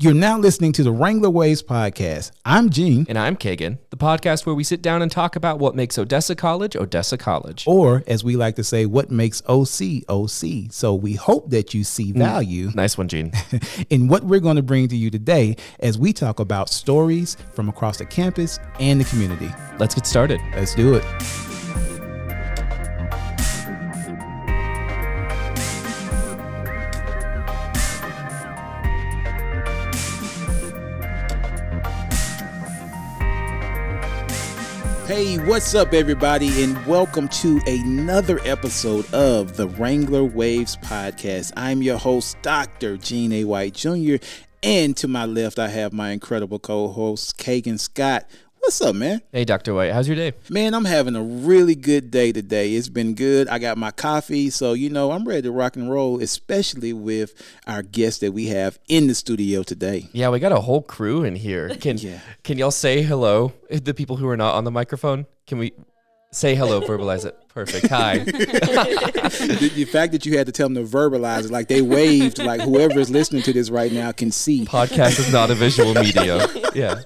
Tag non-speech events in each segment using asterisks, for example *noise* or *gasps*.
You're now listening to the Wrangler Waves podcast. I'm Gene. And I'm Keagan, the podcast where we sit down and talk about what makes Odessa College Odessa College. Or, as we like to say, what makes OC OC. So we hope that you see mm, value. Nice one, Gene. *laughs* in what we're going to bring to you today as we talk about stories from across the campus and the community. Let's get started. Let's do it. Hey, what's up, everybody, and welcome to another episode of the Wrangler Waves podcast. I'm your host, Dr. Gene A. White Jr., and to my left, I have my incredible co host, Keagan Scott. What's up, man? Hey, Dr. White, how's your day? Man, I'm having a really good day today. It's been good. I got my coffee, so you know, I'm ready to rock and roll, especially with our guest that we have in the studio today. Yeah, we got a whole crew in here. *laughs* Can Yeah. can y'all say hello? The people who are not on the microphone? Can we say hello, *laughs* verbalize it? Perfect. Hi. *laughs* the, the fact that you had to tell them to verbalize it, like they waved, like whoever is listening to this right now can see. Podcast is not a visual medium. Yeah.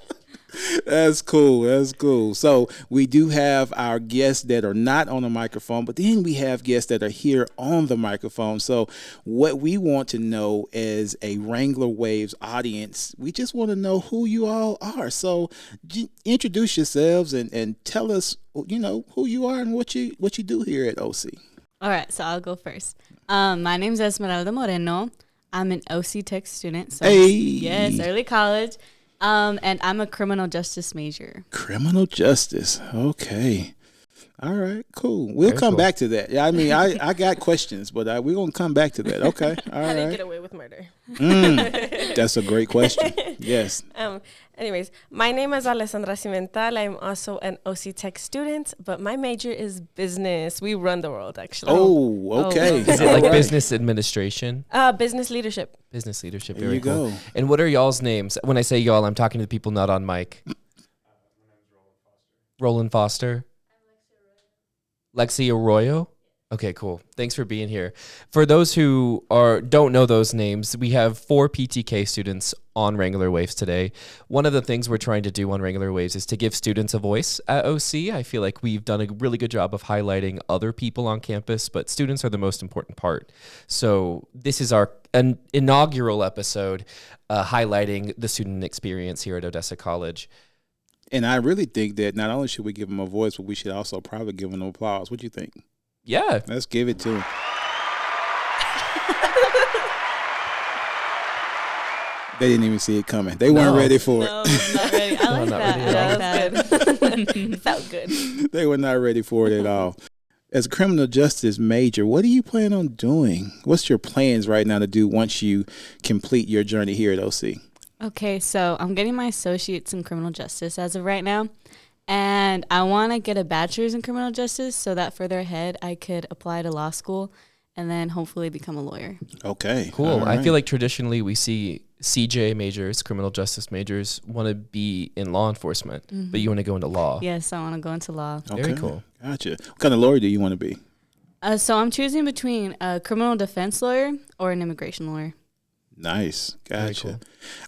That's cool. That's cool. So we do have our guests that are not on the microphone, but then we have guests that are here on the microphone. So what we want to know as a Wrangler Waves audience, we just want to know who you all are. So j- introduce yourselves and, and tell us, you know, who you are and what you what you do here at OC. All right, so I'll go first. Um, my is Esmeralda Moreno. I'm an OC Tech student. So Hey. yes, early college. Um, and I'm a criminal justice major. Criminal justice. Okay. All right, cool. We'll Very come cool. back to that. Yeah, I mean, I, I got questions, but uh, we're gonna come back to that. Okay, *laughs* all How do you right. get away with murder? Mm, *laughs* that's a great question. Yes. *laughs* Um, anyways, my name is Alessandra Cimental. I'm also an OC Tech student, but my major is business. We run the world, actually. Oh, okay. Is Is it like right. business administration? Uh, business leadership. Business leadership. There Very you cool. go. And what are y'all's names? When I say y'all, I'm talking to the people not on mic. Roland Foster. Lexi Arroyo. Okay, cool. Thanks for being here. For those who are don't know those names, we have four PTK students on Wrangler Waves today. One of the things we're trying to do on Wrangler Waves is to give students a voice at OC. I feel like we've done a really good job of highlighting other people on campus, but students are the most important part. So this is our an inaugural episode uh, highlighting the student experience here at Odessa College. And I really think that not only should we give him a voice, but we should also probably give him an applause. What do you think? Yeah, Let's give it to him. *laughs* They didn't even see it coming. They weren't No. ready for No, not ready. I like *laughs* not that. ready I at like all. that. *laughs* Felt good. it. They were not ready for it at all. As a criminal justice major, what do you plan on doing? What's your plans right now to do once you complete your journey here at OC? Okay, so I'm getting my associates in criminal justice as of right now. And I want to get a bachelor's in criminal justice so that further ahead I could apply to law school and then hopefully become a lawyer. Okay. Cool. all I feel like traditionally we see CJ majors, criminal justice majors, want to be in law enforcement, but you want to go into law. Yes, I want to go into law. Very cool. Gotcha. What kind of lawyer do you want to be? Uh, so I'm choosing between a criminal defense lawyer or an immigration lawyer. Nice. Gotcha. cool.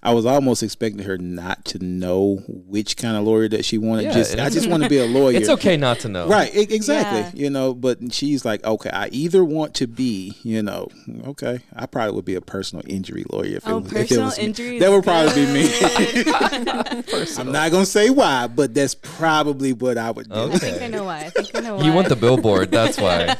I was almost expecting her not to know which kind of lawyer that she wanted. Yeah, just I just want to be a *laughs* lawyer. It's okay not to know. Right, e- exactly. Yeah. You know, but she's like, okay, I either want to be, you know, okay, I probably would be a personal injury lawyer if Oh, it was, if it personal was me. injury. That is would probably be me. *laughs* good. *laughs* I'm not gonna say why, but that's probably what I would do. I think I Okay. know why. I think I know why. You want the billboard, that's why.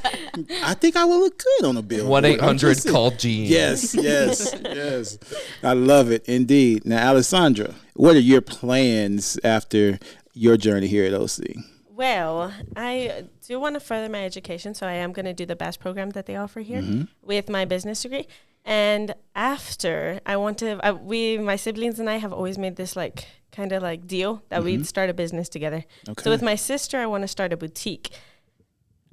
I think I will look good on a billboard. 1 800 call Gene. Yes, yes, yes. I love it indeed. Now, Alessandra, what are your plans after your journey here at OC? Well, I do want to further my education, so I am going to do the BAS program that they offer here mm-hmm. with my business degree. And after, I want to. I, we, my siblings and I, have always made this like kind of like deal that we'd mm-hmm. start a business together. Okay. So with my sister, I want to start a boutique.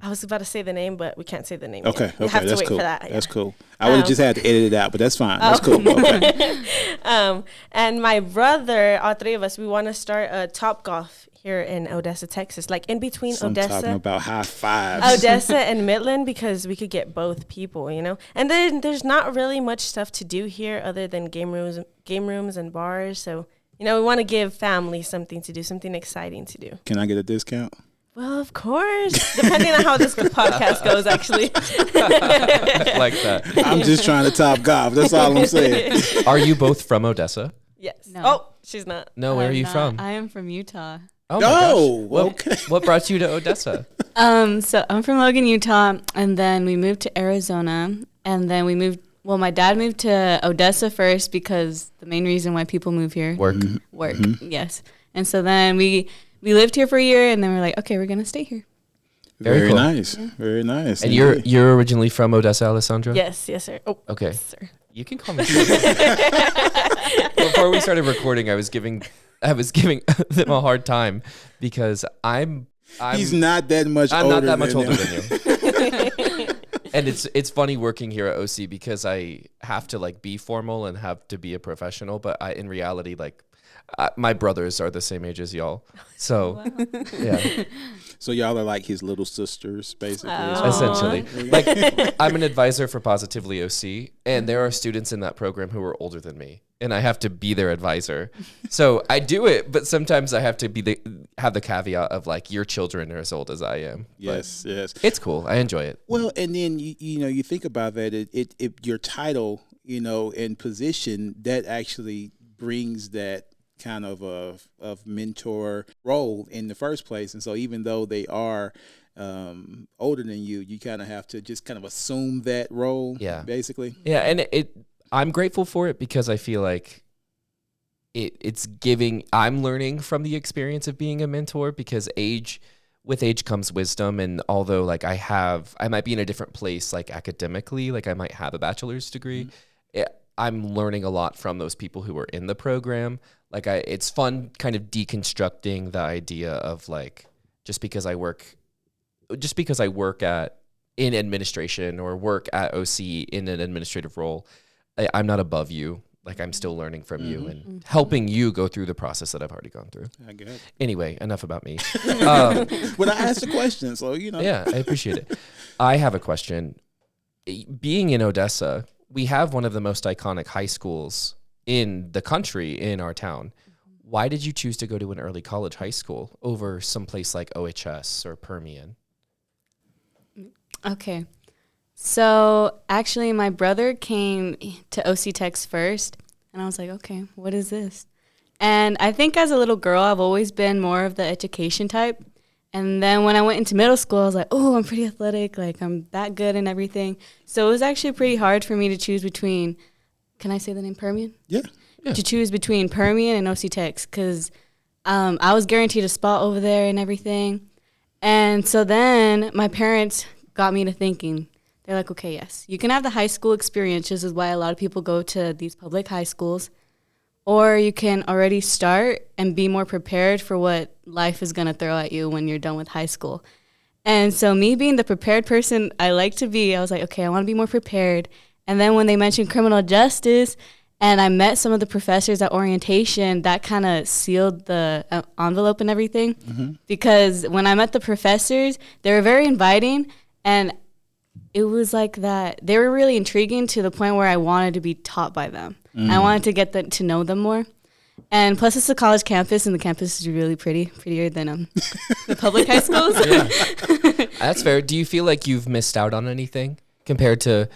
I was about to say the name, but we can't say the name. Okay, yet. Okay, have to that's wait cool. for that. That's yeah. cool. I would have Um, just had to edit it out, but that's fine. That's Oh. cool. *laughs* Okay. Um, and my brother, all three of us, we want to start a Top Golf here in Odessa, Texas, like in between So I'm talking Odessa. about high fives. Odessa and *laughs* Midland because we could get both people, you know. And then there's not really much stuff to do here other than game rooms, game rooms and bars. So you know, we want to give families something to do, something exciting to do. Can I get a discount? Well, of course, depending on how this podcast goes, actually. *laughs* like that. I'm just trying to top golf. That's all I'm saying. *laughs* Are you both from Odessa? yes. No. Oh, she's not. No, where are I'm you not. from? I am from Utah. Oh my Oh, gosh. What, okay. *laughs* what brought you to Odessa? Um, so I'm from Logan, Utah, and then we moved to Arizona, and then we moved. Well, my dad moved to Odessa first because the main reason why people move here Work. work. Yes, and so then we we lived here for a year, and then we're like, okay, we're gonna stay here. Very Very, cool. nice. Very nice. And you're you're originally from Odessa, Alessandra? Yes, yes, sir. Oh, Okay. yes, sir. You can call me. Before we started recording, I was giving I was giving *laughs* them a hard time because I'm I'm He's not that much I'm older not that much older him. than you. *laughs* and it's it's funny working here at OC because I have to like be formal and have to be a professional, but I in reality like I, my brothers are the same age as y'all. So *laughs* yeah, So y'all are like his little sisters, basically. Aw. essentially. *laughs* Like I'm an advisor for Positively OC and there are students in that program who are older than me and I have to be their advisor. *laughs* So I do it, but sometimes I have to be the have the caveat of like your children are as old as I am. But Yes, yes. it's cool. I enjoy it. Well, and then you you know you think about that. It, it it your title, you know, and position that actually brings that kind of a of mentor role in the first place. And so even though they are um, older than you, you kind of have to just kind of assume that role. Yeah. basically. Yeah, and it, it I'm grateful for it because I feel like it it's giving I'm learning from the experience of being a mentor because age with age comes wisdom and although like I have I might be in a different place like academically like I might have a bachelor's degree it, I'm learning a lot from those people who are in the program like I it's fun kind of deconstructing the idea of like just because I work just because I work at in administration or work at OC in an administrative role, I, I'm not above you. Like I'm still learning from you and helping you go through the process that I've already gone through. I guess. Anyway, enough about me. *laughs* um, But I asked a question, so you know. yeah, I appreciate it. I have a question. Being in Odessa, we have one of the most iconic high schools in the country in our town. Why did you choose to go to an early college high school over some place like OHS or Permian? Okay. So actually, my brother came to OC Tex first, and I was like, okay, what is this? And I think as a little girl, I've always been more of the education type. And then when I went into middle school, I was like, oh, I'm pretty athletic. Like, I'm that good and everything. So it was actually pretty hard for me to choose between, can I say the name Permian? Yeah. Yeah. To choose between Permian and OC Tex because um, I was guaranteed a spot over there and everything. And so then my parents got me to thinking. They're like, okay, yes, you can have the high school experience, which is why a lot of people go to these public high schools, or you can already start and be more prepared for what life is going to throw at you when you're done with high school. And so, me being the prepared person I like to be, I was like, okay, I want to be more prepared. And then when they mentioned criminal justice, and I met some of the professors at orientation, that kind of sealed the uh, envelope and everything. Because when I met the professors, they were very inviting, and it was like that. They were really intriguing to the point where I wanted to be taught by them. I wanted to get the, to know them more. And plus, it's a college campus, and the campus is really pretty, prettier than um, the public high schools. *laughs* *laughs* That's fair. Do you feel like you've missed out on anything compared to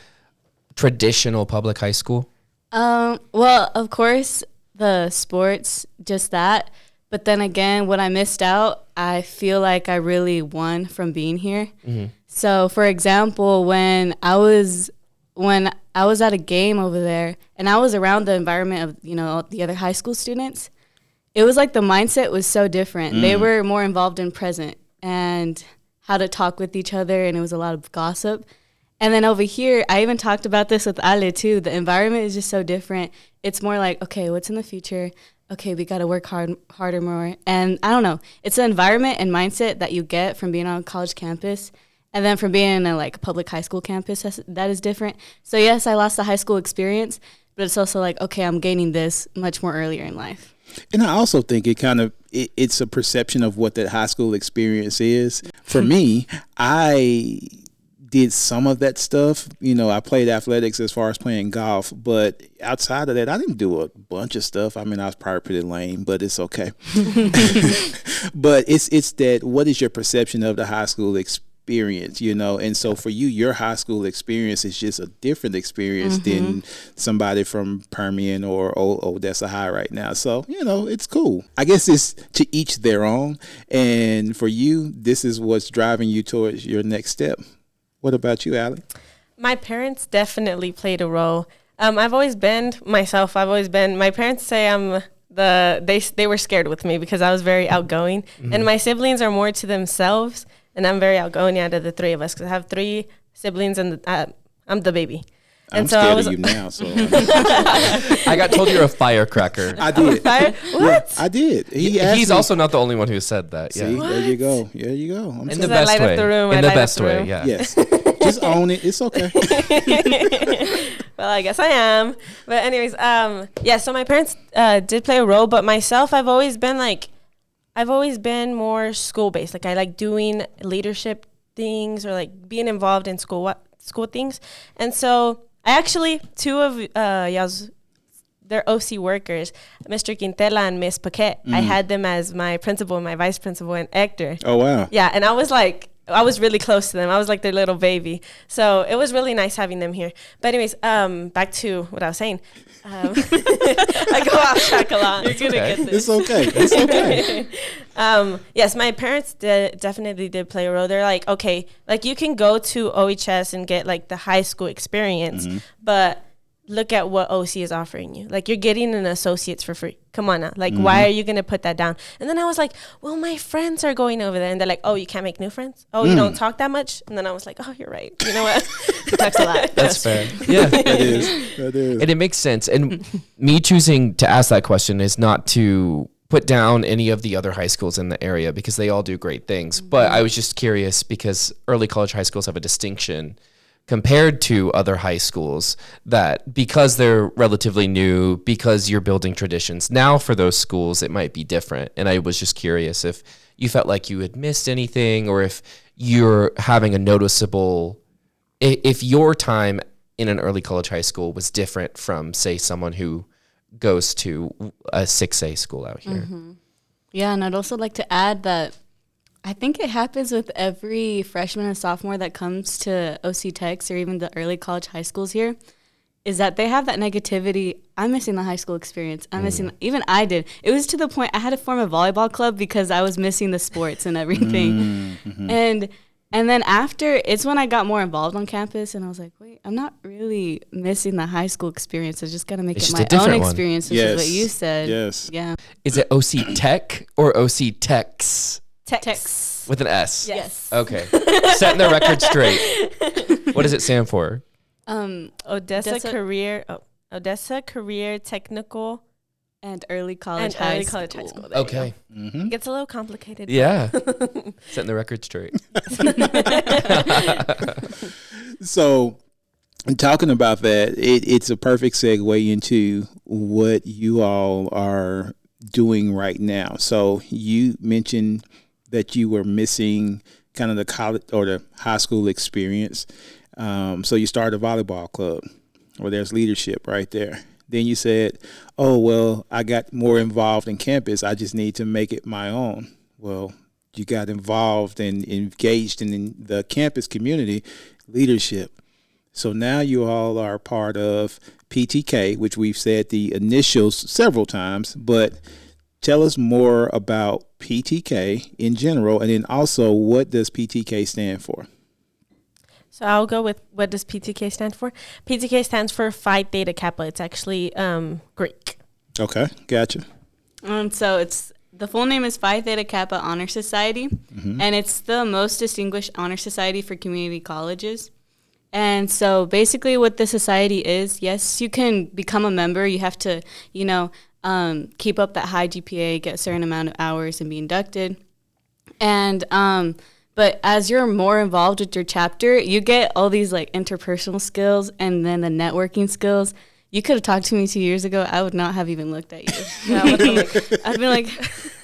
traditional public high school? Um, well, of course, the sports, just that. But then again, what I missed out, I feel like I really won from being here. Mm-hmm. So, for example, when I was when I was at a game over there, and I was around the environment of you know the other high school students, it was like the mindset was so different. They mm. were more involved in present and how to talk with each other, and it was a lot of gossip. And then over here, I even talked about this with Ale too. The environment is just so different. It's more like, okay, what's in the future? Okay, we got to work hard, harder more. And I don't know. It's an environment and mindset that you get from being on a college campus, and then from being in a like public high school campus. That is different. So yes, I lost the high school experience, but it's also like, okay, I'm gaining this much more earlier in life. And I also think it kind of it, it's a perception of what that high school experience is. For me, I did some of that stuff. You know, I played athletics as far as playing golf, but outside of that, I didn't do a bunch of stuff. I mean, I was probably pretty lame, but it's okay. *laughs* *laughs* but it's it's that what is your perception of the high school experience, you know? And so for you, your high school experience is just a different experience mm-hmm. than somebody from Permian or Odessa High right now. So, you know, it's cool. I guess it's to each their own. And for you, this is what's driving you towards your next step. What about you, Allie? My parents definitely played a role. Um, I've always been myself. I've always been. My parents say I'm the they they were scared with me because I was very outgoing, mm-hmm. and my siblings are more to themselves, and I'm very outgoing out of the three of us because I have three siblings and uh, I'm the baby. And I'm so scared I was, of you now. So *laughs* I got told you're a firecracker. I did. Fire? *laughs* What? I did. He he's me. also not the only one who said that. See, yeah. there you go. There you go. I'm in the best way. The room, in the best way. Yeah. Yes. Just own it. It's okay. *laughs* well, I guess I am. But anyways, um, yeah. So my parents uh, did play a role, but myself, I've always been like, I've always been more school based. Like I like doing leadership things or like being involved in school school things, and so I actually two of uh y'all's they're OC workers, Mr. Quintela and Miss Paquette. Mm. I had them as my principal and my vice principal and Hector. Oh wow. Yeah, and I was like I was really close to them. I was like their little baby. So it was really nice having them here. But anyways, um back to what I was saying. Um, *laughs* I go off track a lot. You're gonna okay. get this. It's okay. It's okay. *laughs* um, yes, my parents did, definitely did play a role. They're like, okay, like you can go to OHS and get like the high school experience, mm-hmm. but look at what OC is offering you. Like you're getting an associate's for free. Come on now. Like mm-hmm. why are you gonna put that down? And then I was like, well, my friends are going over there, and they're like, oh, you can't make new friends. Oh, mm. you don't talk that much. And then I was like, oh, you're right. You know what? *laughs* he talks a lot. That's *laughs* fair. *laughs* Yeah, it is. That is. And it makes sense. And me choosing to ask that question is not to put down any of the other high schools in the area because they all do great things. Mm-hmm. But I was just curious because early college high schools have a distinction compared to other high schools that because they're relatively new, because you're building traditions, now for those schools, it might be different. And I was just curious if you felt like you had missed anything or if you're having a noticeable, if your time in an early college high school was different from, say, someone who goes to a 6A school out here. Mm-hmm. Yeah, and I'd also like to add that I think it happens with every freshman and sophomore that comes to OC Techs or even the early college high schools here. Is that they have that negativity? I'm missing the high school experience. I'm mm. missing. Even I did. It was to the point I had to form a volleyball club because I was missing the sports and everything. Mm, mm-hmm. *laughs* And and then after, it's when I got more involved on campus, and I was like, wait, I'm not really missing the high school experience. I just got to make it's it my own experience, which yes. is what you said. Yes. Yeah. Is it OC Tech or OC Techs? Tex. With an S. Yes. Okay. Setting the record straight. *laughs* What does it stand for? Um, Odessa, Odessa Career. Oh, Odessa Career Technical and Early College, and high, early college high School. Okay. Mm-hmm. It gets a little complicated. Yeah. *laughs* Setting the record straight. *laughs* so, talking about that, it, it's a perfect segue into what you all are doing right now. So, you mentioned that you were missing kind of the college or the high school experience. Um, so you started a volleyball club where there's leadership right there. Then you said, oh, well, I got more involved in campus. I just need to make it my own. Well, you got involved and engaged in the campus community leadership. So now you all are part of PTK, which we've said the initials several times, but tell us more about PTK in general, and then also what does PTK stand for? So I'll go with what does PTK stand for? PTK stands for Phi Theta Kappa. It's actually um, Greek. Okay, gotcha. Um, so it's the full name is Phi Theta Kappa Honor Society, mm-hmm. and it's the most distinguished honor society for community colleges. And so basically, what the society is, yes, you can become a member. You have to, you know, um, keep up that high GPA, get a certain amount of hours, and be inducted. And um, but as you're more involved with your chapter, you get all these like interpersonal skills and then the networking skills. you could have talked to me two years ago. I would not have even looked at you. Yeah, I would be like, I'd been like,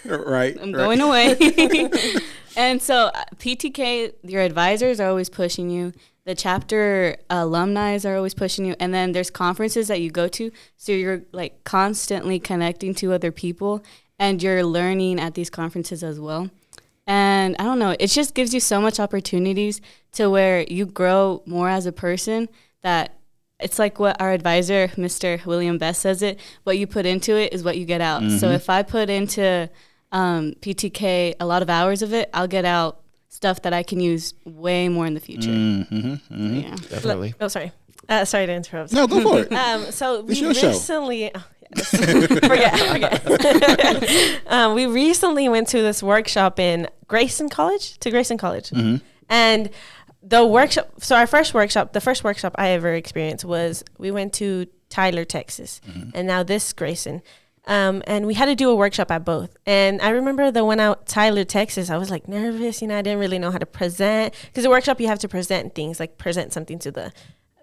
right. I'm right. going away. *laughs* *laughs* and so uh, PTK, your advisors are always pushing you. The chapter alumni are always pushing you, and then there's conferences that you go to, so you're like constantly connecting to other people, and you're learning at these conferences as well. And I don't know, it just gives you so much opportunities to where you grow more as a person. That it's like what our advisor, Mr. William Best, says it: what you put into it is what you get out. So if I put into um, PTK a lot of hours of it, I'll get out stuff that I can use way more in the future. Mm-hmm, Yeah. Definitely. oh, sorry. Uh, sorry to interrupt. No, go for it. *laughs* Um, so we It's your show. recently, oh, yes. *laughs* forget, forget. *laughs* um, we recently went to this workshop in Grayson College, to Grayson College, Mm-hmm. and the workshop. So our first workshop, the first workshop I ever experienced was we went to Tyler, Texas, Mm-hmm. and now this Grayson. Um, and we had to do a workshop at both. And I remember the one out Tyler, Texas, I was like nervous, you know, I didn't really know how to present because the workshop you have to present things, like present something to the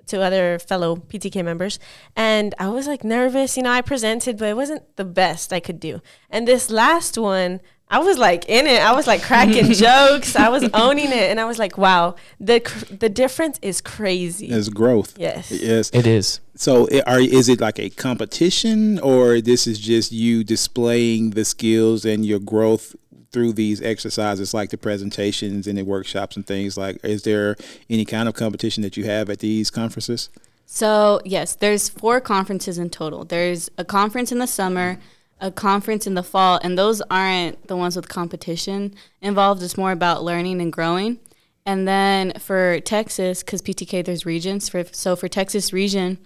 to other fellow PTK members. And I was like nervous, you know, I presented, but it wasn't the best I could do. And this last one, I was like in it. I was like cracking *laughs* jokes. I was owning it. And I was like, wow, the cr- the difference is crazy. There's growth. Yes. Yes. It is. So, i- are is it like a competition, or this is just you displaying the skills and your growth through these exercises, like the presentations and the workshops and things? Like, is there any kind of competition that you have at these conferences? So yes, there's four conferences in total. There's a conference in the summer, a conference in the fall, and those aren't the ones with competition involved. It's more about learning and growing. And then for Texas, because PTK there's regions. For so for Texas region,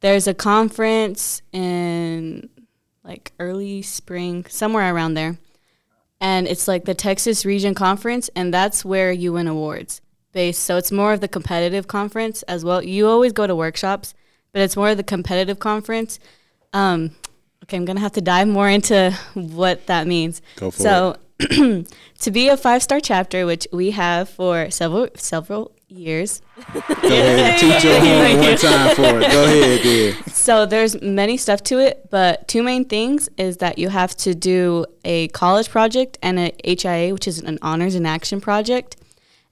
there's a conference in like early spring, somewhere around there, and it's like the Texas Region Conference, and that's where you win awards. Based, so it's more of the competitive conference as well. You always go to workshops, but it's more of the competitive conference. Um, okay, I'm gonna have to dive more into what that means. Go for so, *clears throat* to be a five star chapter, which we have for several several years, Go ahead, *laughs* teach your one time for it. Go ahead, then. so there's many stuff to it, but two main things is that you have to do a college project and a HIA, which is an honors in action project.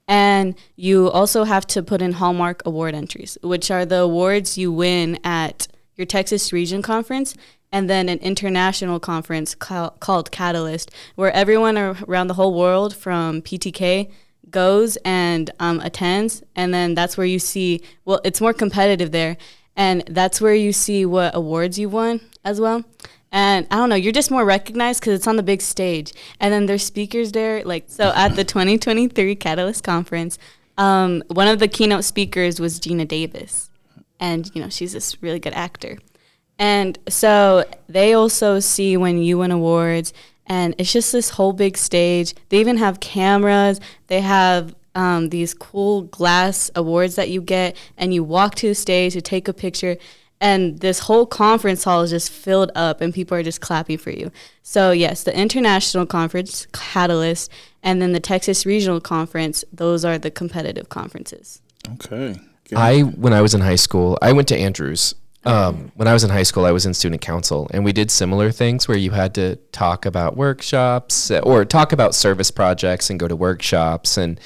And you also have to put in Hallmark award entries, which are the awards you win at your Texas Region Conference and then an international conference call, called Catalyst, where everyone around the whole world from PTK goes and um, attends. And then that's where you see, well, it's more competitive there. And that's where you see what awards you won as well. And I don't know, you're just more recognized because it's on the big stage. And then there's speakers there. Like, so at the 2023 Catalyst Conference, um, one of the keynote speakers was Geena Davis. And, you know, she's this really good actor. And so they also see when you win awards, and it's just this whole big stage. They even have cameras, they have um, these cool glass awards that you get, and you walk to the stage to take a picture and this whole conference hall is just filled up and people are just clapping for you. So yes, the international conference Catalyst and then the Texas Regional Conference, those are the competitive conferences. Okay. Good. I when I was in high school, I went to Andrews. Um, when I was in high school, I was in student council, and we did similar things where you had to talk about workshops uh, or talk about service projects and go to workshops. And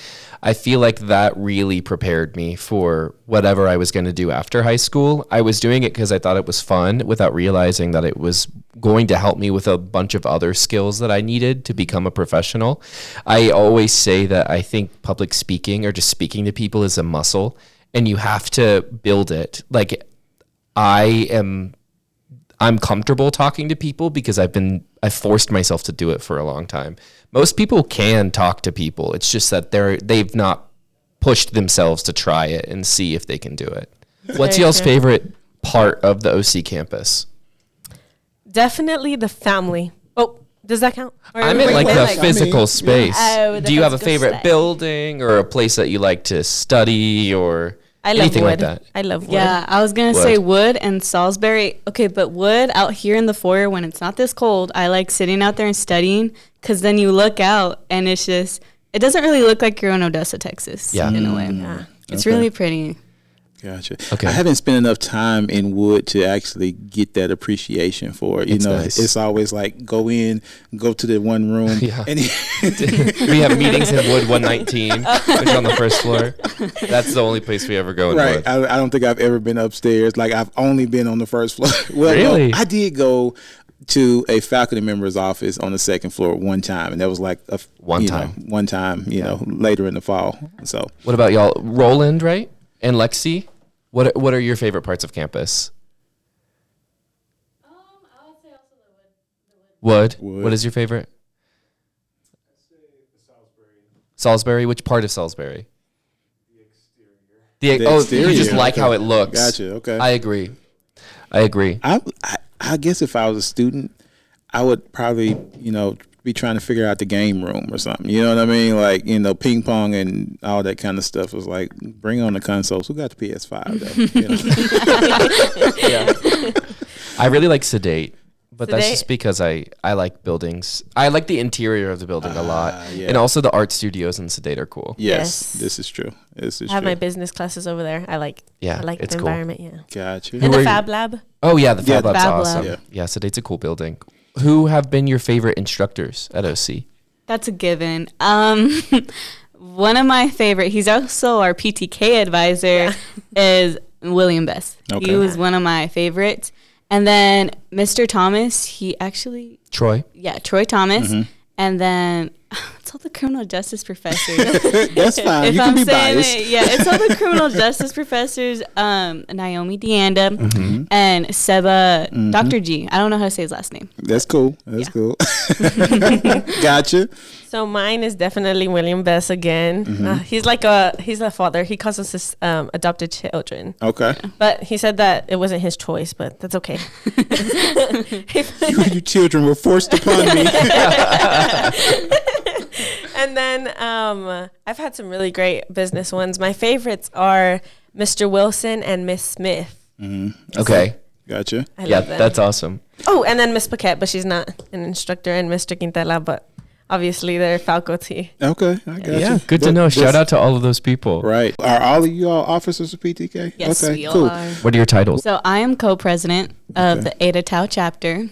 I feel like that really prepared me for whatever I was going to do after high school. I was doing it because I thought it was fun without realizing that it was going to help me with a bunch of other skills that I needed to become a professional. I always say that I think public speaking or just speaking to people is a muscle and you have to build it. Like I am I'm comfortable talking to people because I've been I've forced myself to do it for a long time. Most people can talk to people. It's just that they're they've not pushed themselves to try it and see if they can do it. What's y'all's favorite part of the OC campus? Definitely the family. Oh, does that count? Or I meant were like the saying, physical yeah. space. Oh, the Do you have a favorite space. building or a place that you like to study or I love anything wood. like that? I love wood. Yeah, I was gonna Wood. say wood and Saulsbury. Okay, but wood out here in the foyer when it's not this cold, I like sitting out there and studying because then you look out and it's just it doesn't really look like you're in Odessa, Texas. Yeah. in a way. Yeah. It's Okay. really pretty. Gotcha. Okay. I haven't spent enough time in Wood to actually get that appreciation for it. You It's know, nice. it's always like go in, go to the one room, *laughs* Yeah. and *laughs* we have meetings in Wood 119, which is on the first floor. That's the only place we ever go in right. Wood. I, I don't think I've ever been upstairs. Like I've only been on the first floor. *laughs* well, no, Really? I did go to a faculty member's office on the second floor one time, and that was like a One you know, time. one time. You know, later in the fall. So What about y'all? Roland, right? And Lexi? What What are your favorite parts of campus? Um, wood. Wood. What is your favorite? Saulsbury. Saulsbury. Which part of Saulsbury? The exterior. The oh, you just like okay. how it looks. Gotcha, okay. I agree. I agree. I, I I guess if I was a student, I would probably you know be trying to figure out the game room or something. You know what I mean? Like you know, ping pong and all that kind of stuff was like bring on the consoles. Who got the PS Five? though? You know? *laughs* yeah. I really like sedate, but that's just because I I like buildings. I like the interior of the building a lot, Ah, yeah. and also the art studios in sedate are cool. yes, Yes. this is true. This is I have true. my business classes over there. I like. Yeah, I like it's the cool. environment. Yeah. Gotcha. Who And are the you- Fab Lab. Oh yeah, the Yeah, Fab Lab's Fab awesome. Lab. Yeah. sedate's a cool building. Who have been your favorite instructors at OC? That's a given. Um, *laughs* one of my favorite. He's also our PTK advisor. *laughs* Is William Best. Okay. He was one of my favorites. And then Mr. Thomas. He actually, Troy. yeah, Troy Thomas. Mm-hmm. And then *laughs* it's all the criminal justice professors. *laughs* That's fine. if you can I'm be saying biased. it, yeah, it's all the criminal justice professors. Um, Naomi Deanda Mm-hmm. and Seba, Dr. G. I don't know how to say his last name. That's cool. That's Yeah. cool. *laughs* *laughs* gotcha. So mine is definitely William Best again. Mm-hmm. Uh, he's like a he's a father. He calls us his um, adopted children. Okay. But he said that it wasn't his choice, but that's okay. you, you children were forced upon me. And then um, I've had some really great business ones. My favorites are Mr. Wilson and Miss Smith. Okay. gotcha. I yeah, love that's awesome. Oh, and then Miss Paquette, but she's not an instructor, and Mr. Quintela, but obviously they're faculty. Okay, I got Yeah, you. good to know. this- Shout out to all of those people. Right. Are all of you all officers of PTK? Yes, okay, we all cool. are. What are your titles? So I am co-president of Okay. the Eta Tau chapter.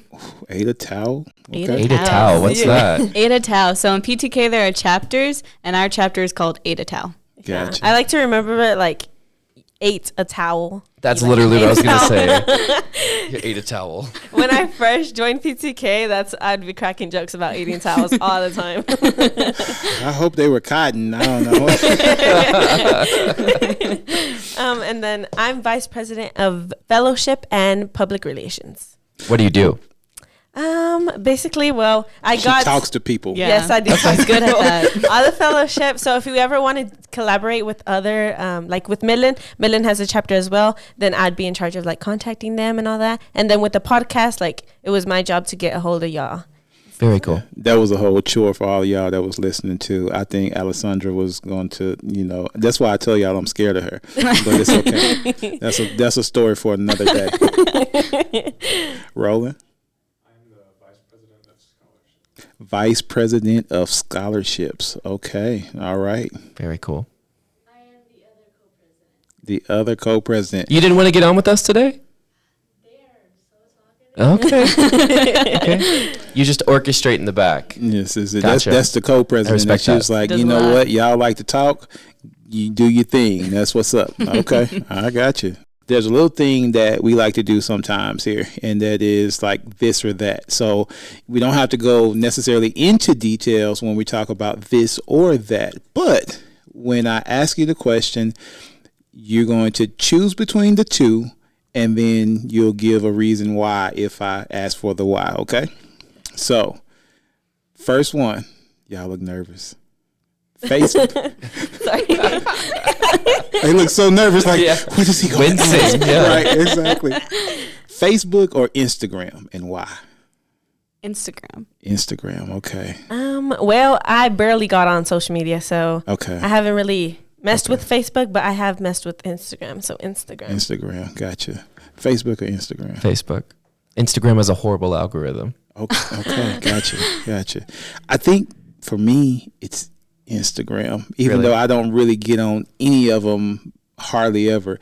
Eta Tau. Eta Okay. Eta Tau. Tau. What's that? *laughs* Eta Tau. So in PTK there are chapters, and our chapter is called Eta Tau. Yeah. Gotcha. I like to remember it like ate a towel. That's Like, literally what I was gonna say. *laughs* You ate a towel. when I first joined PTK, that's I'd be cracking jokes about eating towels all the time. I hope they were cotton. I don't know. *laughs* um, and then I'm vice president of fellowship and public relations. What do you do? Um, basically, well, I she got talks to people. Yeah. Yes, I do. She's *laughs* good at that. Other fellowship. So if you ever want to collaborate with other, um, like with Midland, Midland has a chapter as well. Then I'd be in charge of like contacting them and all that. And then with the podcast, like it was my job to get a hold of y'all. Very cool. That was a whole chore for all of y'all that was listening to. I think Alessandra was going to, you know, that's why I tell y'all I'm scared of her. *laughs* But it's okay. that's a that's a story for another day. *laughs* Roland. Vice President of Scholarships. Okay. All right. Very cool. I am the other co-president. The other co president. You didn't want to get on with us today? Okay. *laughs* okay. You just orchestrate in the back. Yes, is it? That's, Gotcha. that's the co-president. respect And she was like, Does you know lot. what? Y'all like to talk. You do your thing. That's what's up. *laughs* Okay, I got you. There's a little thing that we like to do sometimes here, and that is like this or that. So we don't have to go necessarily into details when we talk about this or that. But when I ask you the question, you're going to choose between the two, and then you'll give a reason why if I ask for the why. Okay. So, first one, y'all look nervous. Facebook. *laughs* they look so nervous. Like, Yeah. what is he going to Wincing, ask? yeah. *laughs* Right, exactly. Facebook or Instagram, and why? Instagram. Instagram. Okay. Um, well, I barely got on social media, so Okay. I haven't really messed with Facebook, but I have messed with Instagram. So Instagram. Instagram. Gotcha. Facebook or Instagram? Facebook. Instagram has a horrible algorithm. Okay. Okay. Gotcha. Gotcha. I think for me, it's Instagram. Even Really? though I don't really get on any of them hardly ever.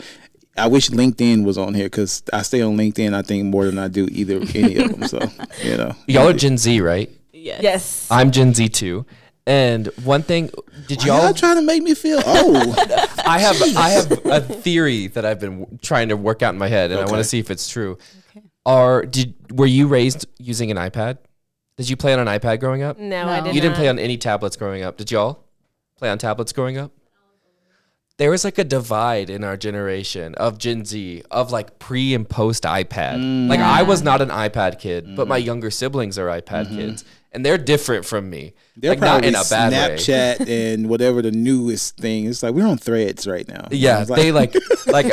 I wish LinkedIn was on here because I stay on LinkedIn. I think more than I do either any of them. So *laughs* you know, Y'all are Gen Z, right? Yes. Yes. I'm Gen Z too. And one thing, did Why y'all? y'all trying to make me feel old? *laughs* I have I have a theory that I've been w- trying to work out in my head, and I want to see if it's true. Okay. Are did were you raised using an iPad? Did you play on an iPad growing up? no, No. I didn't. You didn't not. play on any tablets growing up, did y'all? Play on tablets growing up? There was like a divide in our generation of Gen Z of like pre and post iPad. Mm. Like I was not an iPad kid, but my mm-hmm. younger siblings are iPad mm-hmm. kids, and they're different from me. They're like not probably in a bad way. Snapchat *laughs* and whatever the newest thing. It's like we're on Threads right now. Yeah, It's they like *laughs* like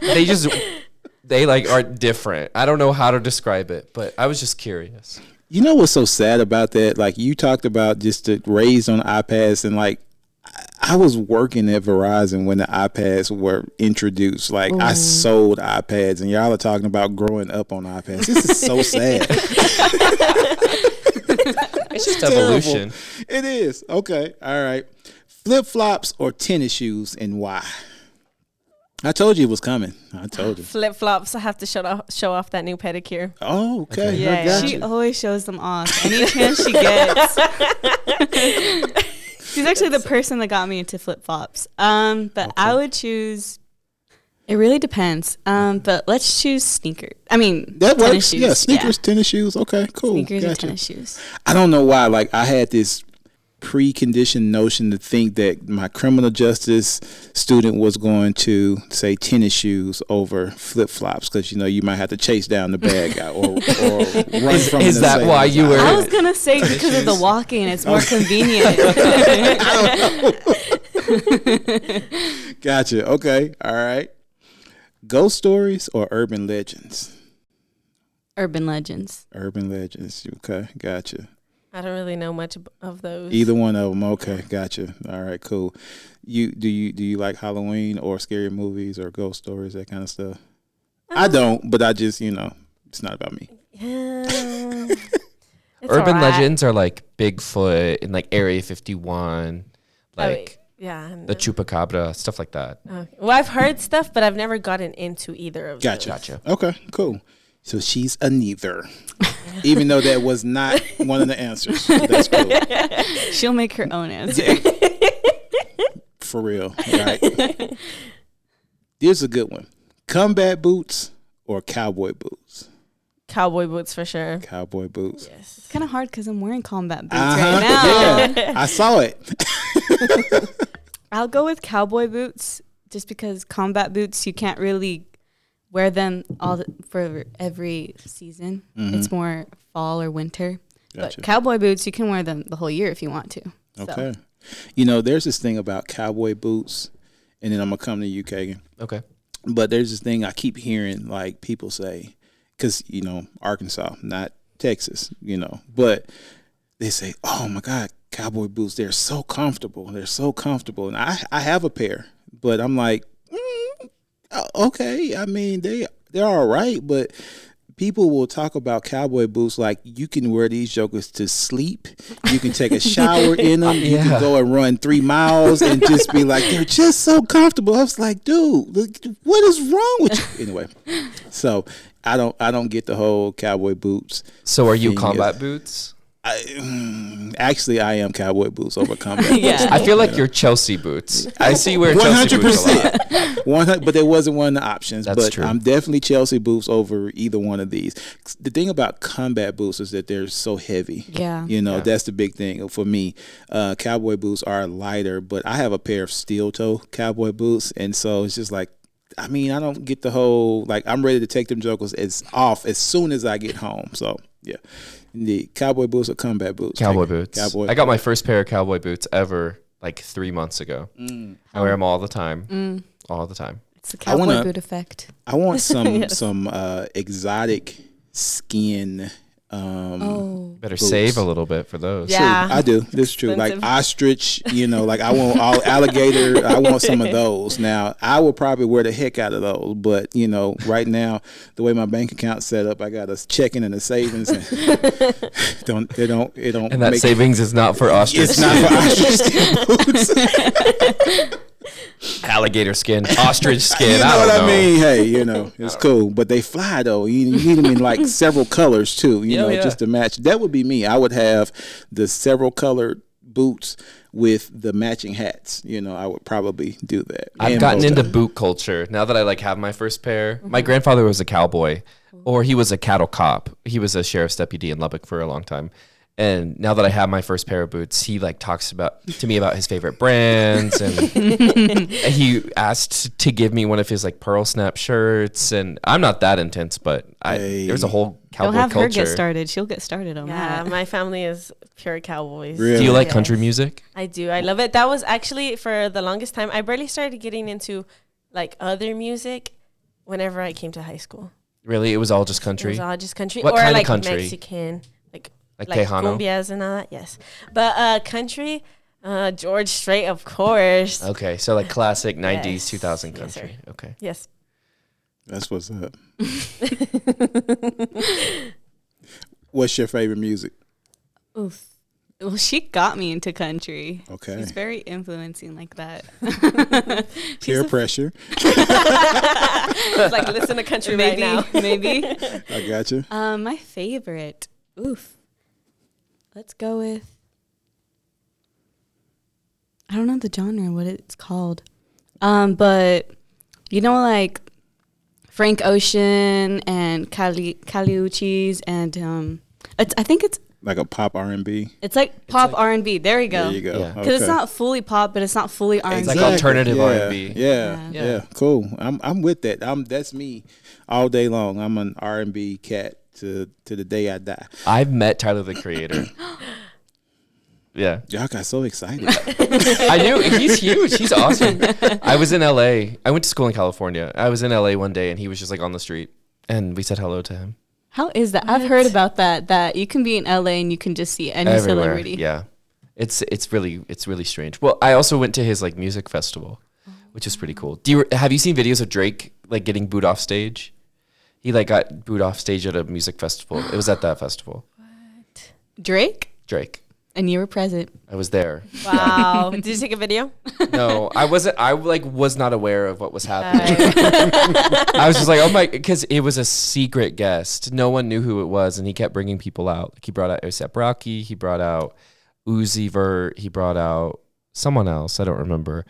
they just *laughs* they like are different. I don't know how to describe it, but I was just curious. You know what's so sad about that? Like you talked about just the raised on iPads and like I- I was working at Verizon when the iPads were introduced. Like I mm-hmm. sold iPads and y'all are talking about growing up on iPads. This is so sad. *laughs* It's just Terrible. evolution. It is. Okay. All right. Flip flops or tennis shoes and why? I told you it was coming. I told you. Flip flops. I have to show off, show off that new pedicure. Oh, okay. Okay. Yeah, I She you. always shows them off any chance she gets. *laughs* She's actually the person that got me into flip flops. Um, but I would choose. It really depends. Um, but let's choose sneakers. I mean, That tennis works. shoes. Yeah, sneakers, tennis shoes. Okay, cool. Sneakers and Gotcha. tennis shoes. I don't know why. Like I had this preconditioned notion to think that my criminal justice student was going to say tennis shoes over flip flops because you know you might have to chase down the bad guy or, or *laughs* run Is- from is an that why you were- I was gonna say because of the walking, it's more oh. convenient. *laughs* Gotcha. Okay. All right. Ghost stories or urban legends? Urban legends. Urban legends. Okay. Gotcha. I don't really know much ab- of those. Either one of them. Okay. Gotcha. All right. Cool. You do you do you like Halloween or scary movies or ghost stories that kind of stuff? I um, don't, but I just you know it's not about me. Yeah. *laughs* Urban alright. legends are like Bigfoot and like Area 51, Oh, like yeah. the Chupacabra, stuff like that. okay. Well, I've heard stuff, but I've never gotten into either of Gotcha. those. Gotcha. Okay. Cool. So she's a neither, even though that was not one of the answers. That's cool. *laughs* She'll make her own answer. For real. Right. Here's a good one. Combat boots or cowboy boots? Cowboy boots for sure. Cowboy boots. Yes. It's kind of hard because I'm wearing combat boots Uh-huh. right now. Yeah. I saw it. *laughs* I'll go with cowboy boots just because combat boots you can't really wear them all the, for every season. It's more fall or winter. Mm-hmm. Gotcha. But cowboy boots you can wear them the whole year if you want to. So, Okay. You know, there's this thing about cowboy boots, and then I'm gonna come to you, Keagan. Okay. But there's this thing I keep hearing like people say, because you know Arkansas, not Texas, you know, but they say, "Oh my God, cowboy boots! They're so comfortable. They're so comfortable." And I I have a pair, but I'm like, Oh, okay. I mean they they're all right, but people will talk about cowboy boots like you can wear these jokers to sleep. You can take a shower in them. You Yeah. can go and run three miles and just be like, they're just so comfortable. I was like, dude, what is wrong with you? Anyway, so I don't I don't get the whole cowboy boots. So are you combat boots? I, mm, actually, I am cowboy boots over combat. *laughs* Yeah. I feel like you're Chelsea boots. I see you wear One Chelsea hundred boots a lot. percent. One hundred, but there wasn't one of the options. That's but true. I'm definitely Chelsea boots over either one of these. The thing about combat boots is that they're so heavy. Yeah. You know, Yeah. that's the big thing for me. Uh, cowboy boots are lighter, but I have a pair of steel toe cowboy boots, and so it's just like. I mean, I don't get the whole like. I'm ready to take them jokers as off as soon as I get home. So yeah, the cowboy boots or combat boots. Cowboy Take- boots. Cowboy. I got my first pair of cowboy boots ever like three months ago. Mm. I wear them all the time. Mm, All the time. it's the I cowboy wanna- boot effect. I want *laughs* some Yes. some uh, exotic skin. Um, Oh. Better Boots. save a little bit for those. True, Yeah. I do. This is true. Like ostrich, you know, like I want all alligator. I want some of *laughs* those. Now, I would probably wear the heck out of those, but you know, right now, the way my bank account's set up, I got a checking and a savings, and *laughs* *laughs* don't they don't it don't And that make savings is not for ostrich. it's not for ostrich boots. Alligator skin, ostrich skin. you know I don't what know. I mean? Hey, you know, it's cool, but they fly though. You, you need them in like *laughs* several colors too. You Yeah, know, yeah. just to match. That would be me. I would have the several colored boots with the matching hats. You know, I would probably do that. I've And gotten into tie. boot culture now that I like have my first pair. Mm-hmm. My grandfather was a cowboy, or he was a cattle cop. He was a sheriff's deputy in Lubbock for a long time. And now that I have my first pair of boots, he like talks about to me about his favorite brands, and *laughs* he asked to give me one of his like pearl snap shirts. And I'm not that intense, but I Hey. there's a whole Don't cowboy have her get started. She'll get started on Yeah, that. my family is pure cowboys. Really? Do you like Yes. country music? I do. I love it. That was actually for the longest time. I barely started getting into like other music whenever I came to high school. Really, it was all just It country. was all just country What or kind of country? Mexican, like Like like Tejano? cumbias and all that. Yes, but uh, country, uh, George Strait, of course. Okay, so like classic *laughs* '90s, Yes. 2000 Yes, country. okay. Yes. That's what's up. *laughs* What's your favorite music? Oof. Well, she got me into country. Okay. She's very influencing like that. *laughs* Peer pressure. It's like listen to country right maybe, now. maybe. I got you. Um, my favorite. Oof. Let's go with. I don't know the genre, what it's called. Um, but you know, like Frank Ocean and Kali Caliuchis and um, it's, I think it's Like a pop R and B. it's like pop R and B. There we go. There you go. Yeah. Because it's not fully pop, but it's not fully R and It's B. like alternative yeah, R&B. Yeah, yeah, Yeah. cool. I'm I'm with that. I'm that's me all day long. I'm an R and B cat to to the day I die. I've met Tyler the Creator. *gasps* yeah. Y'all got so excited. I knew he's huge. He's awesome. I was in LA. I went to school in California. I was in LA one day and he was just like on the street and we said hello to him. How is that? I've heard about that. That you can be in LA and you can just see any Everywhere. celebrity. Yeah. It's it's really it's really strange. Well, I also went to his like music festival, oh. which is pretty cool. Do you have you seen videos of Drake like getting booed off stage? He like got booed off stage at a music festival. It was at that festival. What? *gasps* Drake, Drake. and you were present. I was there. Wow. *laughs* Did you take a video? *laughs* No, I wasn't. I like was not aware of what was happening. *laughs* I was just like, oh my, because it was a secret guest. No one knew who it was, and he kept bringing people out. Like he brought out ASAP Rocky. He brought out Uzi Vert. He brought out someone else. I don't remember.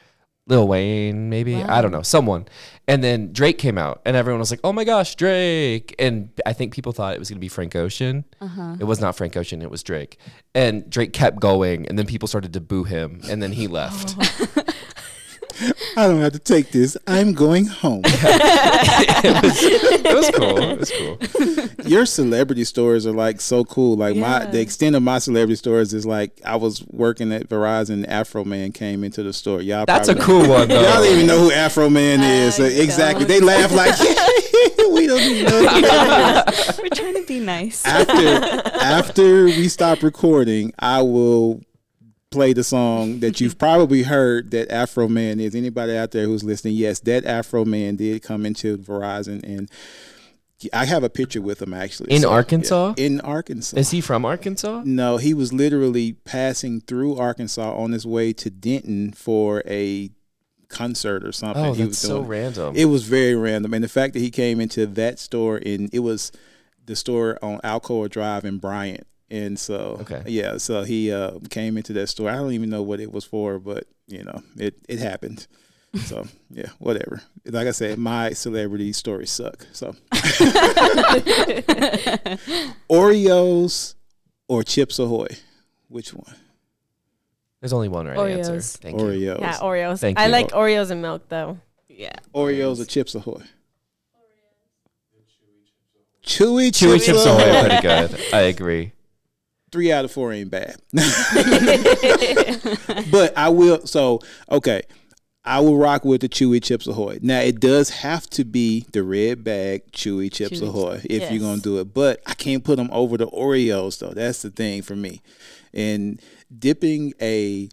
Lil Wayne, maybe I don't know, someone. And then Drake came out, and everyone was like, "Oh my gosh, Drake!" And I think people thought it was gonna be Frank Ocean. Uh-huh. It was not Frank Ocean. It was Drake. And Drake kept going, and then people started to boo him, and then he *laughs* left. Oh. I don't have to take this. I'm going home. *laughs* it, was, it was cool. It was cool. Your celebrity stories are like so cool. Like my the extent of my celebrity stories is like I was working at Verizon. Afroman came into the store. Y'all, That's a probably- cool one, *laughs* though. Y'all don't even know who Afroman is. So I exactly. don't. They laugh like *laughs* we don't even know. who we're trying to be nice. after after we stop recording, I will play the song that you've *laughs* probably heard that Afroman is. Anybody out there who's listening, yes, that Afroman did come into Verizon and I have a picture with him actually. In Arkansas? In Arkansas. Is he from Arkansas? no, he was literally passing through Arkansas on his way to Denton for a concert or something. Oh, he that's so random. it was very random, and the fact that he came into that store and it was the store on Alcoa Drive in Bryant, and so Okay. yeah, so he uh, came into that store. I don't even know what it was for, but you know, it it happened. So yeah, whatever. Like I said, my celebrity stories suck. So *laughs* Oreos or Chips Ahoy, which one? There's only one right answer. Oreos. Thank you. Yeah, Oreos. Thank I you. like Oreos and milk though. yeah. Oreos or Chips Ahoy? Chewy Chewy Chips, chips Ahoy. ahoy, pretty good. I agree. Three out of four ain't bad. *laughs* but I will. So okay, I will rock with the Chewy Chips Ahoy. Now it does have to be the red bag Chewy Chips Chewy. Ahoy if Yes. you're gonna do it. But I can't put them over the Oreos though. That's the thing for me. And dipping a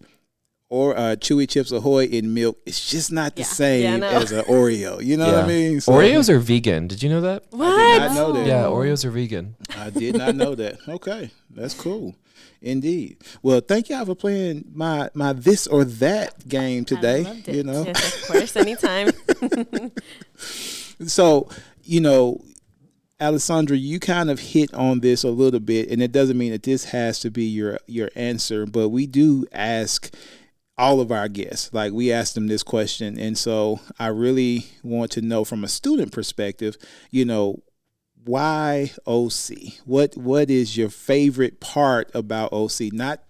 or uh, Chewy Chips Ahoy in milk, it's just not the Yeah. same Yeah, I know. as an Oreo. You know what I mean? So- Oreos are vegan. Did you know that? I What? did not know that. Yeah, Oreos are vegan. I did not know that. *laughs* Okay, that's cool. Indeed. Well, thank y'all for playing my my this or that game today. loved it. You know, Yes, of course, anytime. *laughs* so you know, Alessandra, you kind of hit on this a little bit, and it doesn't mean that this has to be your your answer, but we do ask all of our guests. Like we asked them this question, and so I really want to know from a student perspective, you know, why OC? What what is your favorite part about OC? Not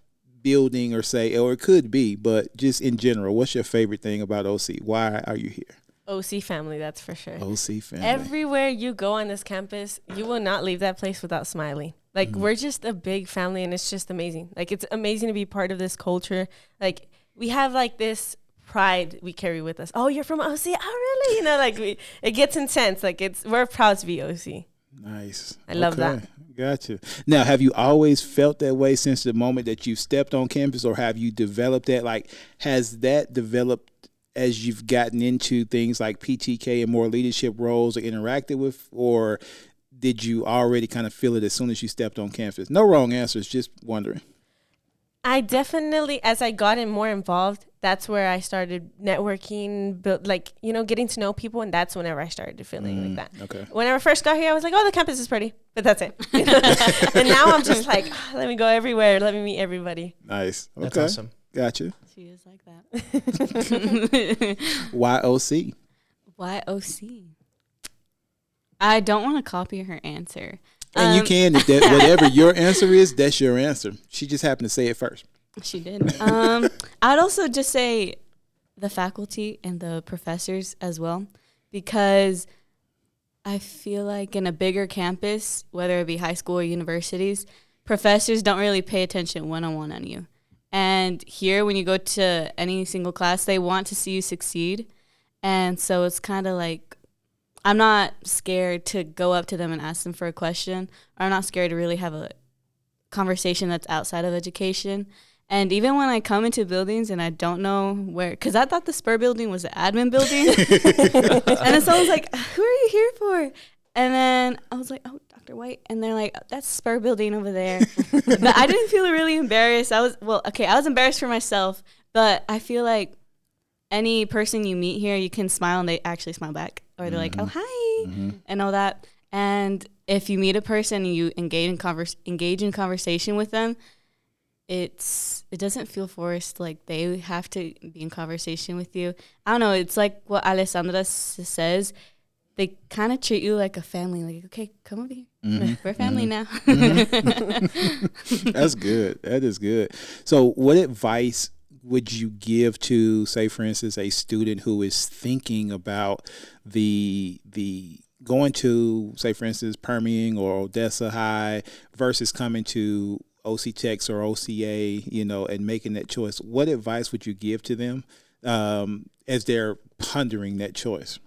building or say, or it could be, but just in general, what's your favorite thing about OC? Why are you here? OC family, that's for sure. OC family. Everywhere you go on this campus, you will not leave that place without smiling. Like mm-hmm. we're just a big family and it's just amazing. Like it's amazing to be part of this culture. Like we have like this pride we carry with us. Oh, you're from OC? Oh, really? You know, like we it gets intense. Like it's we're proud to be OC. Nice. I love that. Gotcha. Now, have you always felt that way since the moment that you stepped on campus, or have you developed that? Like, has that developed as you've gotten into things like PTK and more leadership roles or interacted with, or did you already kind of feel it as soon as you stepped on campus? No wrong answers, just wondering. I definitely, as I got in more involved, that's where I started networking, build, like you know, getting to know people, and that's whenever I started feeling like that. Okay. Whenever I first got here, I was like, "Oh, the campus is pretty," but that's it. *laughs* and now I'm just like, "Ah, "Let me go everywhere. Let me meet everybody." Nice. Okay. That's awesome. Gotcha. She is like that. *laughs* Why OC? Why OC? I don't want to copy her answer. And you Um, can, if that, whatever your answer is, that's your answer. She just happened to say it first. She did. Um, *laughs* I'd also just say the faculty and the professors as well, because I feel like in a bigger campus, whether it be high school or universities, professors don't really pay attention one on one on you. And here, when you go to any single class, they want to see you succeed. And so it's kind of like I'm not scared to go up to them and ask them for a question, or I'm not scared to really have a conversation that's outside of education. And even when I come into buildings and I don't know where, because I thought the Spur building was the admin building. *laughs* and then someone's like, Who are you here for? And then I was like, Oh, Dr. White. And they're like, That's Spur building over there. but I didn't feel really embarrassed. I was, well, okay, I was embarrassed for myself, but I feel like any person you meet here, you can smile and they actually smile back. Or they're like, mm-hmm. Oh, hi. Mm-hmm. And all that. And if you meet a person and you engage in converse, engage in conversation with them, it's it doesn't feel forced. Like they have to be in conversation with you. I don't know. It's like what alessandra s- says. They kind of treat you like a family. Like okay come over here. Mm-hmm. We're family now. *laughs* *laughs* That's good. That is good. So, what advice would you give to, say, for instance, a student who is thinking about the the going to, say, for instance, Permian or Odessa High versus coming to OC Techs or OCA, you know, and making that choice? What advice would you give to them um, as they're pondering that choice?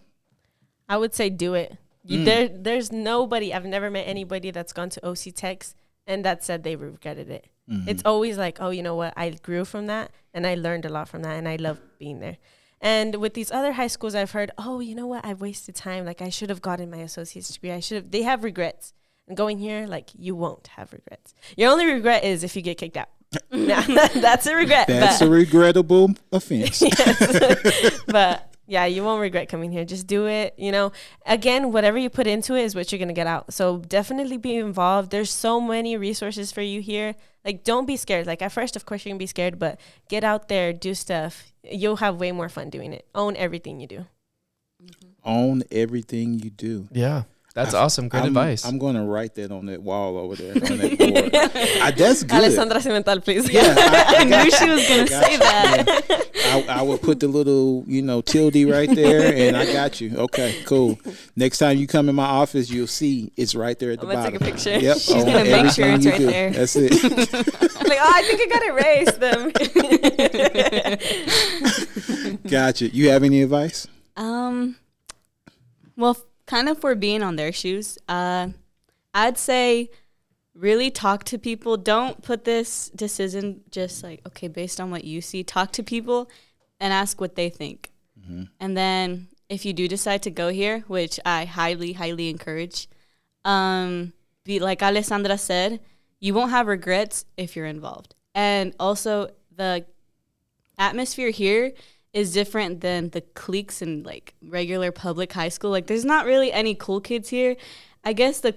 I would say do it. You, There, there's nobody. I've never met anybody that's gone to OC Techs and that said they regretted it. Mm-hmm. It's always like, oh, you know what? I grew from that and I learned a lot from that, and I love being there. And with these other high schools, I've heard, oh, you know what? I wasted time. Like I should have gotten my associate's degree. I should have. They have regrets. And going here, like you won't have regrets. Your only regret is if you get kicked out. *laughs* Nah, *laughs* that's a regret. That's a regrettable offense. *laughs* but yeah, you won't regret coming here. Just do it. You know, again, whatever you put into it is what you're gonna get out. So definitely be involved. There's so many resources for you here. Like, don't be scared. Like at first, of course, you're gonna be scared, but get out there, do stuff. You'll have way more fun doing it. Own everything you do. Own everything you do. Yeah, that's I- awesome. Great I'm, advice. I'm going to write that on that wall over there. On that board. *laughs* I, that's good. Alessandra Cimental, please. Yeah, I, i *laughs* knew she was gonna say you. that Yeah. I, I would put the little, you know, tilde right there, and I got you. Okay, cool. Next time you come in my office, you'll see it's right there at the I'm gonna bottom. take a picture. Yep. She's own gonna make sure it's you right do. there. That's it. I'm *laughs* like, oh, I think I got erased them. gotcha. You have any advice? Um, well, f- kind of for being on their shoes, uh, I'd say really talk to people. Don't put this decision just like, okay, based on what you see. Talk to people and ask what they think. And then if you do decide to go here, which I highly, highly encourage, um, be like Alessandra said, you won't have regrets if you're involved. And also the atmosphere here is different than the cliques in like regular public high school. Like there's not really any cool kids here. I guess the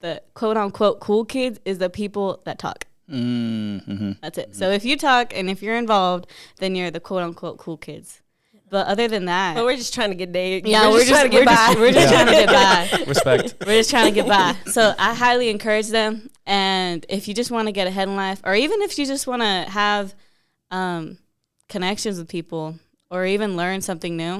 the quote unquote cool kids is the people that talk. Mm-hmm. That's it. So if you talk and if you're involved, then you're the quote unquote cool kids. But other than that, But we're just trying to get day. yeah, we're, just, trying to get we're by. just, we're just trying to get by. *laughs* Respect. We're just trying to get by. So I highly encourage them. And if you just want to get ahead in life, or even if you just want to have um, connections with people, or even learn something new,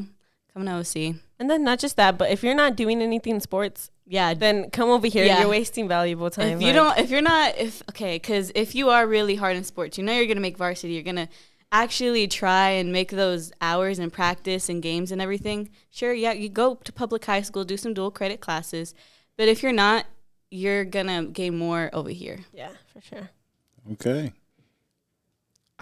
come to OC. and then not just that, but if you're not doing anything in sports, Yeah, then come over here. Yeah. You're wasting valuable time. if you like- don't, if you're not, if okay, because if you are really hard in sports, you know you're gonna make varsity. You're gonna actually try and make those hours and practice and games and everything. Sure, yeah, you go to public high school, do some dual credit classes, but if you're not, you're gonna gain more over here. yeah, for sure. Okay.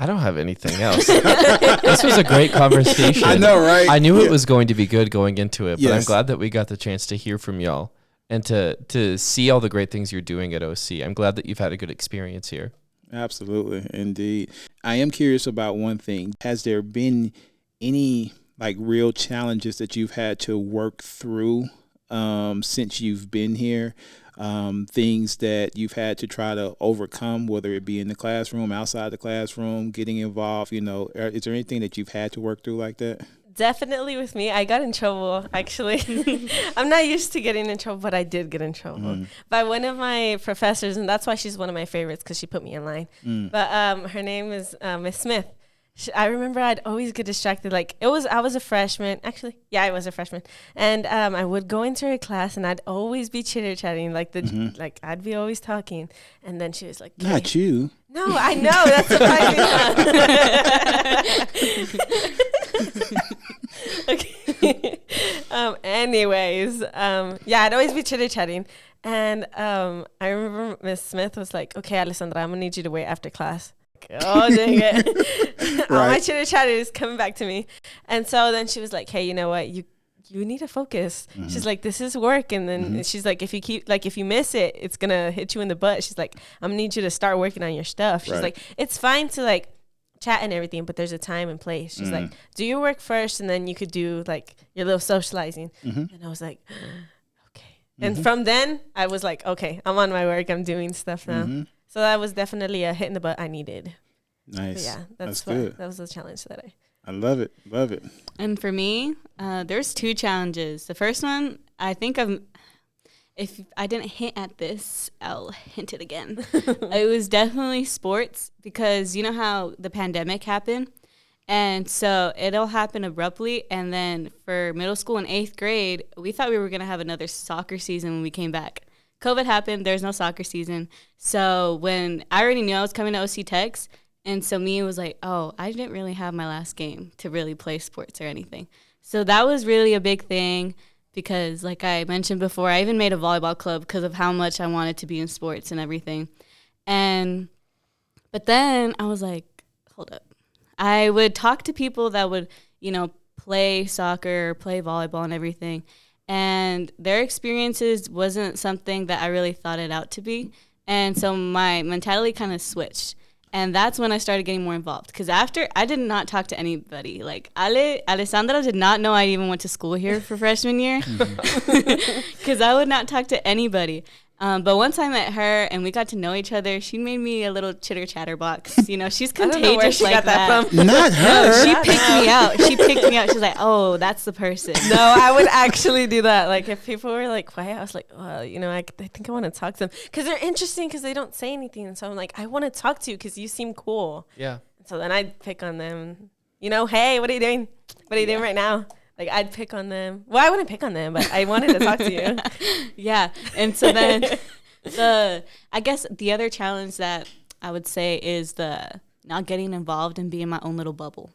I don't have anything *laughs* else. this was a great conversation. I know, right? I knew Yeah. it was going to be good going into it, but I'm glad that we got the chance to hear from y'all and to to see all the great things you're doing at OC. I'm glad that you've had a good experience here. Absolutely, indeed. I am curious about one thing. Has there been any like real challenges that you've had to work through um, since you've been here? Um, things that you've had to try to overcome, whether it be in the classroom, outside the classroom, getting involved. You know, is there anything that you've had to work through like that? Definitely with me, I got in trouble. Actually, *laughs* I'm not used to getting in trouble, but I did get in trouble Mm-hmm. by one of my professors, and that's why she's one of my favorites because she put me in line. Mm. But um, her name is uh, Miss Smith. I remember I'd always get distracted. Like it was, I was a freshman. Actually, yeah, I was a freshman, and um, I would go into her class, and I'd always be chitter chatting, like the Mhm. like I'd be always talking, and then she was like, Not you. No, I know that's surprising. *laughs* *laughs* okay. *laughs* um, anyways, um, yeah, I'd always be chitter chatting, and um, I remember Miss Smith was like, "Okay, Alessandra, I'm gonna need you to wait after class." Like, oh dang it! *laughs* *laughs* All my Right. chitter chatter is coming back to me, and so then she was like, "Hey, you know what? You you need to focus." She's like, "This is work," and then Mhm. she's like, "If you keep like if you miss it, it's gonna hit you in the butt." She's like, "I'm gonna need you to start working on your stuff." She's Right. like, "It's fine to like." chat and everything but there's a time and place she's like Mm. do your work first and then you could do like your little socializing Mhm. and i was like *gasps* okay and from then i was like okay i'm on my work i'm doing stuff now Mhm. So that was definitely a hit in the butt i needed but Nice. yeah that's, That's what, good. that was the challenge that i I love it. Love it. And for me, uh, there's two challenges. The first one, I think I'm. If I didn't hint at this, I'll hint it again. *laughs* it was definitely sports because you know how the pandemic happened, and so it all happened abruptly. And then for middle school and eighth grade, we thought we were gonna have another soccer season when we came back. COVID happened. There's no soccer season. So when I already knew I was coming to OC Tex, and so me was like, oh, I didn't really have my last game to really play sports or anything. So that was really a big thing because, like I mentioned before, I even made a volleyball club because of how much I wanted to be in sports and everything. And, but then I was like, hold up. I would talk to people that would, you know, play soccer, play volleyball, and everything. And their experiences wasn't something that I really thought it out to be. And so my mentality kind of switched. And that's when I started getting more involved. Because after, I did not talk to anybody. Like, Ale, Alessandra did not know I even went to school here for freshman year. Mm-hmm. *laughs* Because I would not talk to anybody. Um, but once I met her and we got to know each other, she made me a little chitter chatter box. You know, she's *laughs* I don't contagious know where she like got that, that. from. Not *laughs* No, her. she picked me out. She picked me out. She's like, *laughs* "Oh, that's the person." no, I would actually do that. Like if people were like quiet, I was like, well, you know, I, I think I want to talk to them because they're interesting because they don't say anything. And so I'm like, I want to talk to you because you seem cool. Yeah. So then I'd pick on them. You know, hey, what are you doing? What are you doing right now? Like I'd pick on them. Well, I wouldn't pick on them, but I wanted to talk to you. *laughs* yeah. And so then *laughs* the I guess the other challenge that I would say is the not getting involved and being my own little bubble.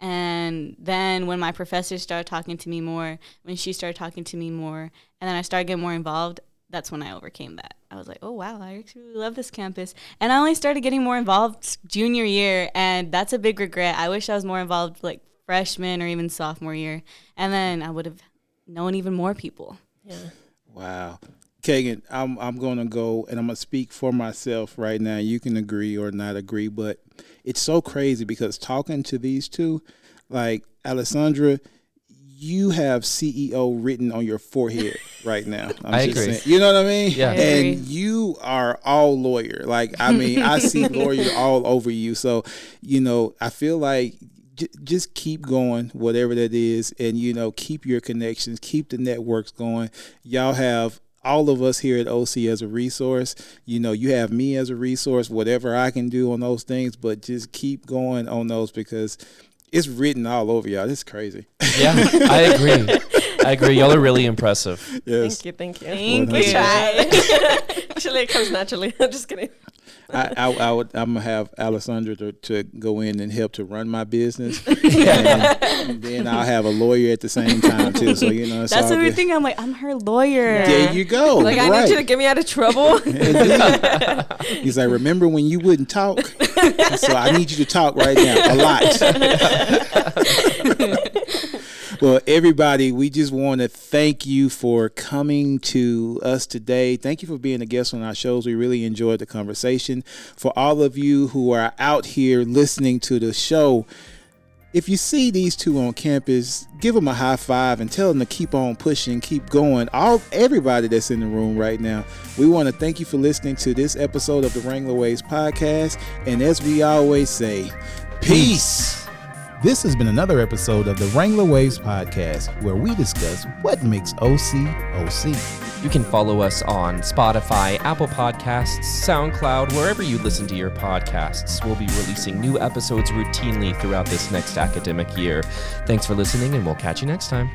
And then when my professors started talking to me more, when she started talking to me more, and then I started getting more involved, that's when I overcame that. I was like, oh wow, I actually really love this campus. And I only started getting more involved junior year, and that's a big regret. I wish I was more involved like freshman or even sophomore year, and then I would have known even more people. Yeah. Wow. Keagan, I'm I'm gonna go and I'm gonna speak for myself right now. You can agree or not agree, but it's so crazy because talking to these two, like Alessandra, you have CEO written on your forehead *laughs* right now. I'm I just agree. saying- you know what I mean? Yeah. I And agree. you are all lawyer. Like I mean, I see *laughs* lawyer all over you. So you know, I feel like j- just keep going, whatever that is, and you know, keep your connections, keep the networks going. Y'all have all of us here at OC as a resource. You know, you have me as a resource, whatever I can do on those things, but just keep going on those because it's written all over y'all. It's crazy. Yeah, I agree. I agree. Y'all are really impressive. yes. Thank you. Thank you. Thank Well, We you. try. *laughs* *laughs* Actually, it comes naturally. *laughs* I'm just kidding. I, I, I would, I'm gonna have Alessandra to, to go in and help to run my business, *laughs* and then I'll have a lawyer at the same time too. So you know, it's That's all the good. thing. I'm like, I'm her lawyer. There you go. Like, I right. need you to get me out of trouble. *laughs* Indeed. He's like, remember when you wouldn't talk? so I need you to talk right now, a lot. *laughs* well, everybody, we just want to thank you for coming to us today. Thank you for being a guest on our shows. We really enjoyed the conversation. For all of you who are out here listening to the show, if you see these two on campus, give them a high five and tell them to keep on pushing, keep going. All everybody that's in the room right now, we want to thank you for listening to this episode of the Wrangler Waves podcast. And as we always say, peace. This has been another episode of the Wrangler Waves podcast, where we discuss what makes OC OC. You can follow us on Spotify, Apple Podcasts, SoundCloud, wherever you listen to your podcasts. We'll be releasing new episodes routinely throughout this next academic year. Thanks for listening, and we'll catch you next time.